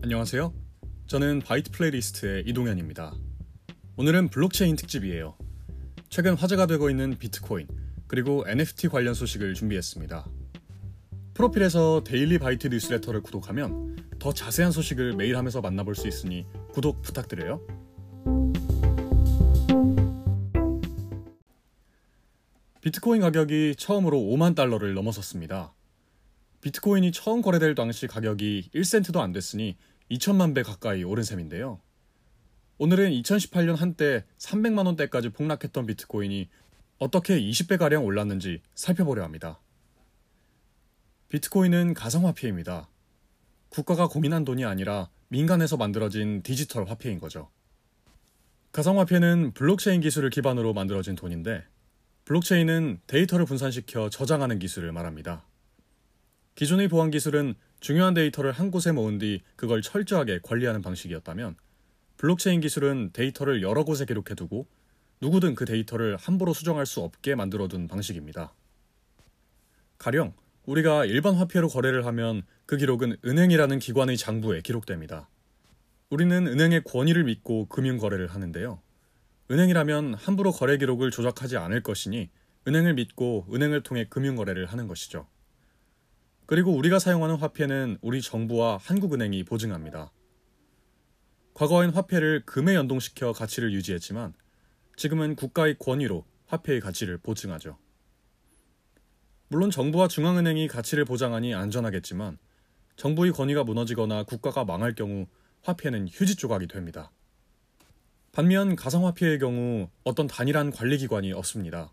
안녕하세요. 저는 바이트 플레이리스트의 이동현입니다. 오늘은 블록체인 특집이에요. 최근 화제가 되고 있는 비트코인, 그리고 NFT 관련 소식을 준비했습니다. 프로필에서 데일리 바이트 뉴스레터를 구독하면 더 자세한 소식을 메일함에서 만나볼 수 있으니 구독 부탁드려요. 비트코인 가격이 처음으로 5만 달러를 넘어섰습니다. 비트코인이 처음 거래될 당시 가격이 1센트도 안 됐으니 2천만 배 가까이 오른 셈인데요. 오늘은 2018년 한때 300만 원대까지 폭락했던 비트코인이 어떻게 20배가량 올랐는지 살펴보려 합니다. 비트코인은 가상화폐입니다. 국가가 공인한 돈이 아니라 민간에서 만들어진 디지털 화폐인 거죠. 가상화폐는 블록체인 기술을 기반으로 만들어진 돈인데 블록체인은 데이터를 분산시켜 저장하는 기술을 말합니다. 기존의 보안 기술은 중요한 데이터를 한 곳에 모은 뒤 그걸 철저하게 관리하는 방식이었다면 블록체인 기술은 데이터를 여러 곳에 기록해두고 누구든 그 데이터를 함부로 수정할 수 없게 만들어둔 방식입니다. 가령 우리가 일반 화폐로 거래를 하면 그 기록은 은행이라는 기관의 장부에 기록됩니다. 우리는 은행의 권위를 믿고 금융 거래를 하는데요. 은행이라면 함부로 거래 기록을 조작하지 않을 것이니 은행을 믿고 은행을 통해 금융 거래를 하는 것이죠. 그리고 우리가 사용하는 화폐는 우리 정부와 한국은행이 보증합니다. 과거엔 화폐를 금에 연동시켜 가치를 유지했지만 지금은 국가의 권위로 화폐의 가치를 보증하죠. 물론 정부와 중앙은행이 가치를 보장하니 안전하겠지만 정부의 권위가 무너지거나 국가가 망할 경우 화폐는 휴지 조각이 됩니다. 반면 가상화폐의 경우 어떤 단일한 관리기관이 없습니다.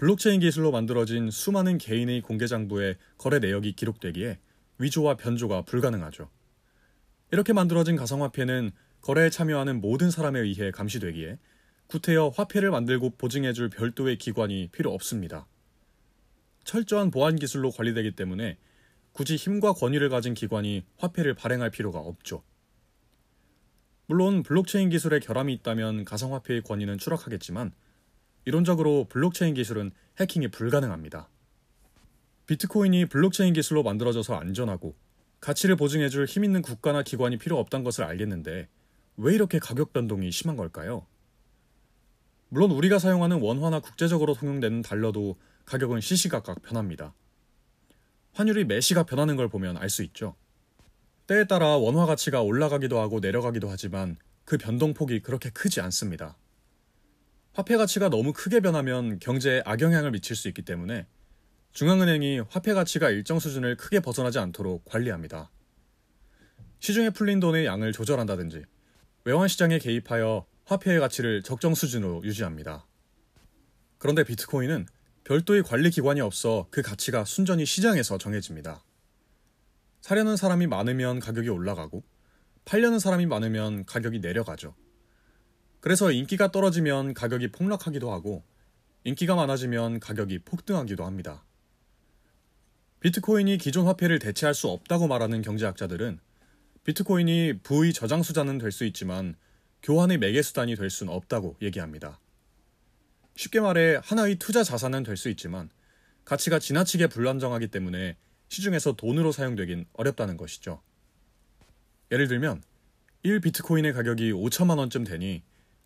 블록체인 기술로 만들어진 수많은 개인의 공개 장부에 거래 내역이 기록되기에 위조와 변조가 불가능하죠. 이렇게 만들어진 가상화폐는 거래에 참여하는 모든 사람에 의해 감시되기에 구태여 화폐를 만들고 보증해줄 별도의 기관이 필요 없습니다. 철저한 보안 기술로 관리되기 때문에 굳이 힘과 권위를 가진 기관이 화폐를 발행할 필요가 없죠. 물론 블록체인 기술에 결함이 있다면 가상화폐의 권위는 추락하겠지만 이론적으로 블록체인 기술은 해킹이 불가능합니다. 비트코인이 블록체인 기술로 만들어져서 안전하고 가치를 보증해줄 힘있는 국가나 기관이 필요 없다는 것을 알겠는데 왜 이렇게 가격 변동이 심한 걸까요? 물론 우리가 사용하는 원화나 국제적으로 통용되는 달러도 가격은 시시각각 변합니다. 환율이 매시각 변하는 걸 보면 알 수 있죠. 때에 따라 원화 가치가 올라가기도 하고 내려가기도 하지만 그 변동폭이 그렇게 크지 않습니다. 화폐 가치가 너무 크게 변하면 경제에 악영향을 미칠 수 있기 때문에 중앙은행이 화폐 가치가 일정 수준을 크게 벗어나지 않도록 관리합니다. 시중에 풀린 돈의 양을 조절한다든지 외환 시장에 개입하여 화폐의 가치를 적정 수준으로 유지합니다. 그런데 비트코인은 별도의 관리 기관이 없어 그 가치가 순전히 시장에서 정해집니다. 사려는 사람이 많으면 가격이 올라가고 팔려는 사람이 많으면 가격이 내려가죠. 그래서 인기가 떨어지면 가격이 폭락하기도 하고 인기가 많아지면 가격이 폭등하기도 합니다. 비트코인이 기존 화폐를 대체할 수 없다고 말하는 경제학자들은 비트코인이 부의 저장 수단은 될 수 있지만 교환의 매개 수단이 될 수는 없다고 얘기합니다. 쉽게 말해 하나의 투자 자산은 될 수 있지만 가치가 지나치게 불안정하기 때문에 시중에서 돈으로 사용되긴 어렵다는 것이죠. 예를 들면 1 비트코인의 가격이 5천만 원쯤 되니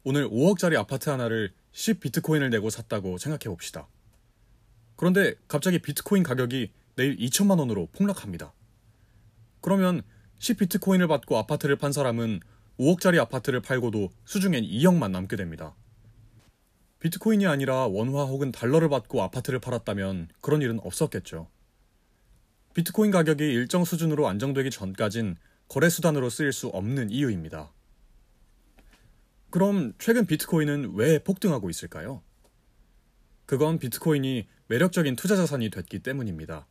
오늘 5억짜리 아파트 하나를 10 비트코인을 내고 샀다고 생각해 봅시다. 그런데 갑자기 비트코인 가격이 내일 2천만 원으로 폭락합니다. 그러면 10 비트코인을 받고 아파트를 판 사람은 5억짜리 아파트를 팔고도 수중엔 2억만 남게 됩니다. 비트코인이 아니라 원화 혹은 달러를 받고 아파트를 팔았다면 그런 일은 없었겠죠. 비트코인 가격이 일정 수준으로 안정되기 전까진 거래 수단으로 쓰일 수 없는 이유입니다. 그럼 최근 비트코인은 왜 폭등하고 있을까요? 그건 비트코인이 매력적인 투자 자산이 됐기 때문입니다.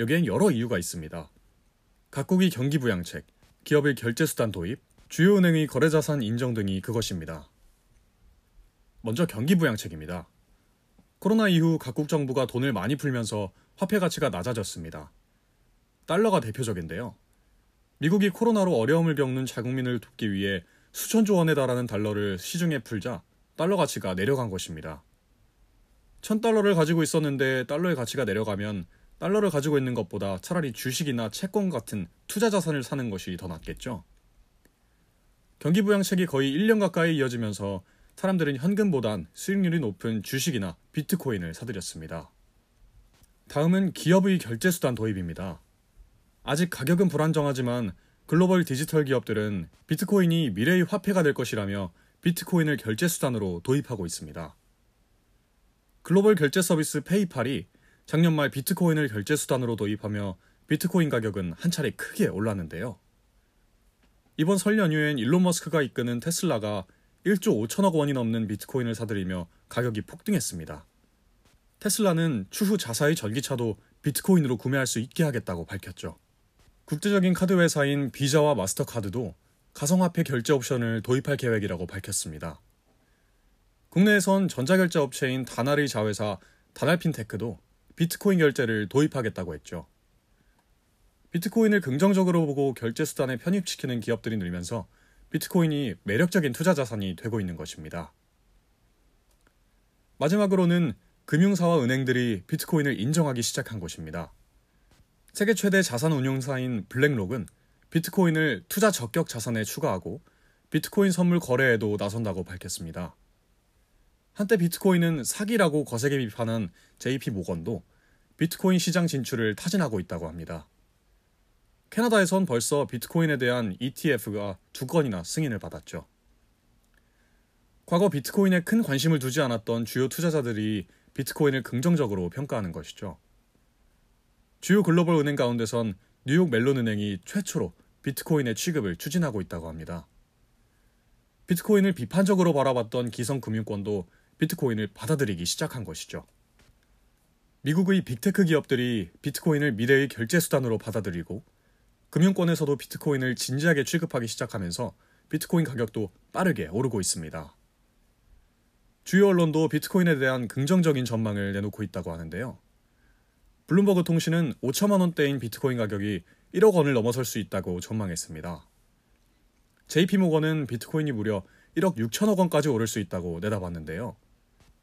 여기엔 여러 이유가 있습니다. 각국의 경기 부양책, 기업의 결제 수단 도입, 주요 은행의 거래 자산 인정 등이 그것입니다. 먼저 경기 부양책입니다. 코로나 이후 각국 정부가 돈을 많이 풀면서 화폐 가치가 낮아졌습니다. 달러가 대표적인데요. 미국이 코로나로 어려움을 겪는 자국민을 돕기 위해 수천조 원에 달하는 달러를 시중에 풀자 달러 가치가 내려간 것입니다. 천 달러를 가지고 있었는데 달러의 가치가 내려가면 달러를 가지고 있는 것보다 차라리 주식이나 채권 같은 투자 자산을 사는 것이 더 낫겠죠. 경기 부양책이 거의 1년 가까이 이어지면서 사람들은 현금보단 수익률이 높은 주식이나 비트코인을 사들였습니다. 다음은 기업의 결제수단 도입입니다. 아직 가격은 불안정하지만 글로벌 디지털 기업들은 비트코인이 미래의 화폐가 될 것이라며 비트코인을 결제 수단으로 도입하고 있습니다. 글로벌 결제 서비스 페이팔이 작년 말 비트코인을 결제 수단으로 도입하며 비트코인 가격은 한 차례 크게 올랐는데요. 이번 설 연휴엔 일론 머스크가 이끄는 테슬라가 1조 5천억 원이 넘는 비트코인을 사들이며 가격이 폭등했습니다. 테슬라는 추후 자사의 전기차도 비트코인으로 구매할 수 있게 하겠다고 밝혔죠. 국제적인 카드 회사인 비자와 마스터카드도 가상화폐 결제 옵션을 도입할 계획이라고 밝혔습니다. 국내에선 전자결제 업체인 다나리 자회사 다날핀테크도 비트코인 결제를 도입하겠다고 했죠. 비트코인을 긍정적으로 보고 결제 수단에 편입시키는 기업들이 늘면서 비트코인이 매력적인 투자 자산이 되고 있는 것입니다. 마지막으로는 금융사와 은행들이 비트코인을 인정하기 시작한 것입니다. 세계 최대 자산 운용사인 블랙록은 비트코인을 투자 적격 자산에 추가하고 비트코인 선물 거래에도 나선다고 밝혔습니다. 한때 비트코인은 사기라고 거세게 비판한 JP 모건도 비트코인 시장 진출을 타진하고 있다고 합니다. 캐나다에선 벌써 비트코인에 대한 ETF가 두 건이나 승인을 받았죠. 과거 비트코인에 큰 관심을 두지 않았던 주요 투자자들이 비트코인을 긍정적으로 평가하는 것이죠. 주요 글로벌 은행 가운데선 뉴욕 멜론은행이 최초로 비트코인의 취급을 추진하고 있다고 합니다. 비트코인을 비판적으로 바라봤던 기성금융권도 비트코인을 받아들이기 시작한 것이죠. 미국의 빅테크 기업들이 비트코인을 미래의 결제 수단으로 받아들이고 금융권에서도 비트코인을 진지하게 취급하기 시작하면서 비트코인 가격도 빠르게 오르고 있습니다. 주요 언론도 비트코인에 대한 긍정적인 전망을 내놓고 있다고 하는데요. 블룸버그 통신은 5천만 원대인 비트코인 가격이 1억 원을 넘어설 수 있다고 전망했습니다. JP모건은 비트코인이 무려 1억 6천억 원까지 오를 수 있다고 내다봤는데요.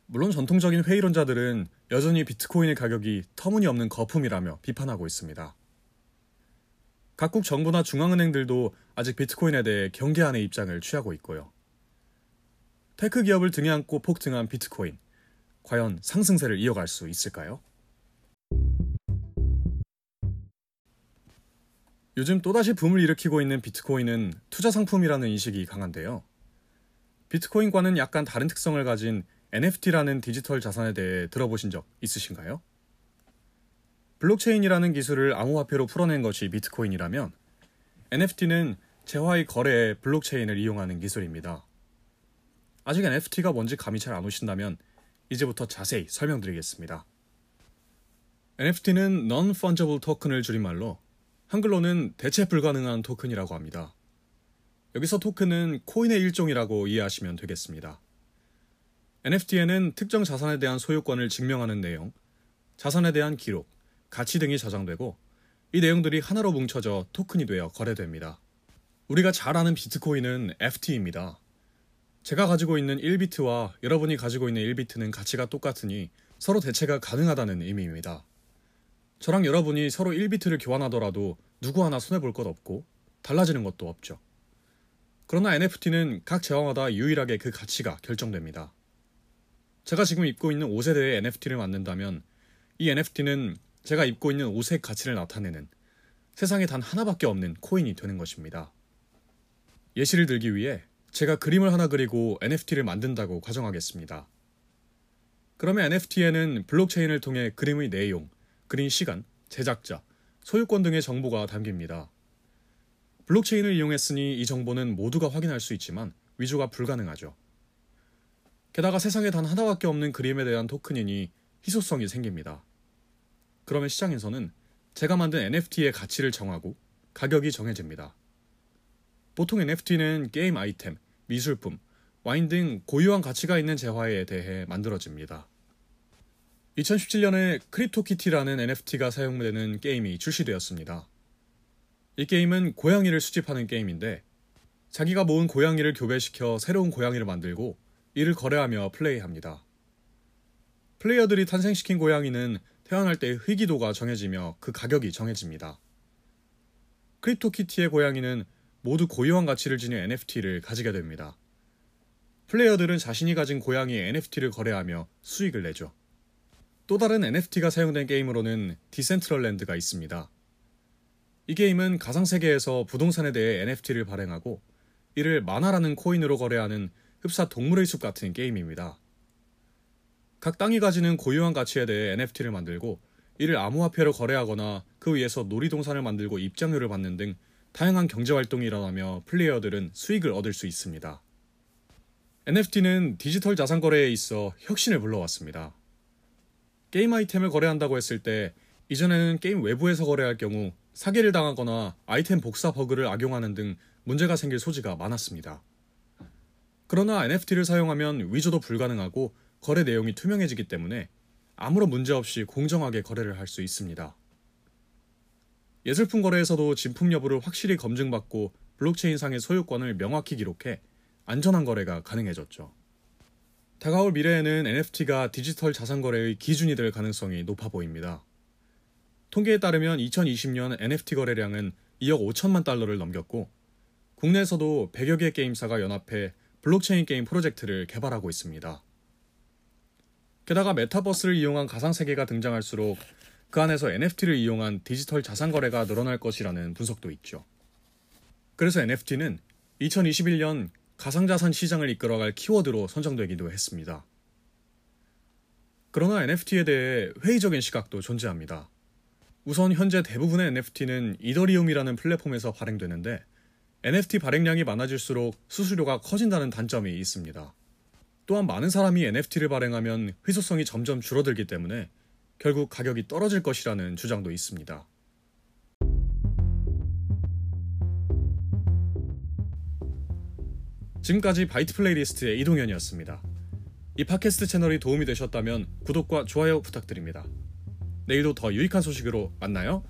물론 전통적인 회의론자들은 여전히 비트코인의 가격이 터무니없는 거품이라며 비판하고 있습니다. 각국 정부나 중앙은행들도 아직 비트코인에 대해 경계하는 입장을 취하고 있고요. 테크 기업을 등에 안고 폭등한 비트코인. 과연 상승세를 이어갈 수 있을까요? 요즘 또다시 붐을 일으키고 있는 비트코인은 투자 상품이라는 인식이 강한데요. 비트코인과는 약간 다른 특성을 가진 NFT라는 디지털 자산에 대해 들어보신 적 있으신가요? 블록체인이라는 기술을 암호화폐로 풀어낸 것이 비트코인이라면 NFT는 재화의 거래에 블록체인을 이용하는 기술입니다. 아직 NFT가 뭔지 감이 잘 안 오신다면 이제부터 자세히 설명드리겠습니다. NFT는 Non-Fungible Token을 줄임말로 한글로는 대체 불가능한 토큰이라고 합니다. 여기서 토큰은 코인의 일종이라고 이해하시면 되겠습니다. NFT에는 특정 자산에 대한 소유권을 증명하는 내용, 자산에 대한 기록, 가치 등이 저장되고 이 내용들이 하나로 뭉쳐져 토큰이 되어 거래됩니다. 우리가 잘 아는 비트코인은 FT입니다. 제가 가지고 있는 1비트와 여러분이 가지고 있는 1비트는 가치가 똑같으니 서로 대체가 가능하다는 의미입니다. 저랑 여러분이 서로 1비트를 교환하더라도 누구 하나 손해볼 것 없고 달라지는 것도 없죠. 그러나 NFT는 각 재화마다 유일하게 그 가치가 결정됩니다. 제가 지금 입고 있는 옷에 대해 NFT를 만든다면 이 NFT는 제가 입고 있는 옷의 가치를 나타내는 세상에 단 하나밖에 없는 코인이 되는 것입니다. 예시를 들기 위해 제가 그림을 하나 그리고 NFT를 만든다고 가정하겠습니다. 그러면 NFT에는 블록체인을 통해 그림의 내용, 그린 시간, 제작자, 소유권 등의 정보가 담깁니다. 블록체인을 이용했으니 이 정보는 모두가 확인할 수 있지만 위조가 불가능하죠. 게다가 세상에 단 하나밖에 없는 그림에 대한 토큰이니 희소성이 생깁니다. 그러면 시장에서는 제가 만든 NFT의 가치를 정하고 가격이 정해집니다. 보통 NFT는 게임 아이템, 미술품, 와인 등 고유한 가치가 있는 재화에 대해 만들어집니다. 2017년에 크립토키티라는 NFT가 사용되는 게임이 출시되었습니다. 이 게임은 고양이를 수집하는 게임인데 자기가 모은 고양이를 교배시켜 새로운 고양이를 만들고 이를 거래하며 플레이합니다. 플레이어들이 탄생시킨 고양이는 태어날 때의 희귀도가 정해지며 그 가격이 정해집니다. 크립토키티의 고양이는 모두 고유한 가치를 지닌 NFT를 가지게 됩니다. 플레이어들은 자신이 가진 고양이의 NFT를 거래하며 수익을 내죠. 또 다른 NFT가 사용된 게임으로는 디센트럴랜드가 있습니다. 이 게임은 가상세계에서 부동산에 대해 NFT를 발행하고 이를 마나라는 코인으로 거래하는 흡사 동물의 숲 같은 게임입니다. 각 땅이 가지는 고유한 가치에 대해 NFT를 만들고 이를 암호화폐로 거래하거나 그 위에서 놀이동산을 만들고 입장료를 받는 등 다양한 경제활동이 일어나며 플레이어들은 수익을 얻을 수 있습니다. NFT는 디지털 자산 거래에 있어 혁신을 불러왔습니다. 게임 아이템을 거래한다고 했을 때 이전에는 게임 외부에서 거래할 경우 사기를 당하거나 아이템 복사 버그를 악용하는 등 문제가 생길 소지가 많았습니다. 그러나 NFT를 사용하면 위조도 불가능하고 거래 내용이 투명해지기 때문에 아무런 문제 없이 공정하게 거래를 할 수 있습니다. 예술품 거래에서도 진품 여부를 확실히 검증받고 블록체인상의 소유권을 명확히 기록해 안전한 거래가 가능해졌죠. 다가올 미래에는 NFT가 디지털 자산 거래의 기준이 될 가능성이 높아 보입니다. 통계에 따르면 2020년 NFT 거래량은 2억 5천만 달러를 넘겼고 국내에서도 100여 개 게임사가 연합해 블록체인 게임 프로젝트를 개발하고 있습니다. 게다가 메타버스를 이용한 가상 세계가 등장할수록 그 안에서 NFT를 이용한 디지털 자산 거래가 늘어날 것이라는 분석도 있죠. 그래서 NFT는 2021년 가상자산 시장을 이끌어갈 키워드로 선정되기도 했습니다. 그러나 NFT에 대해 회의적인 시각도 존재합니다. 우선 현재 대부분의 NFT는 이더리움이라는 플랫폼에서 발행되는데 NFT 발행량이 많아질수록 수수료가 커진다는 단점이 있습니다. 또한 많은 사람이 NFT를 발행하면 희소성이 점점 줄어들기 때문에 결국 가격이 떨어질 것이라는 주장도 있습니다. 지금까지 BYTE 플레이리스트의 이동현이었습니다. 이 팟캐스트 채널이 도움이 되셨다면 구독과 좋아요 부탁드립니다. 내일도 더 유익한 소식으로 만나요.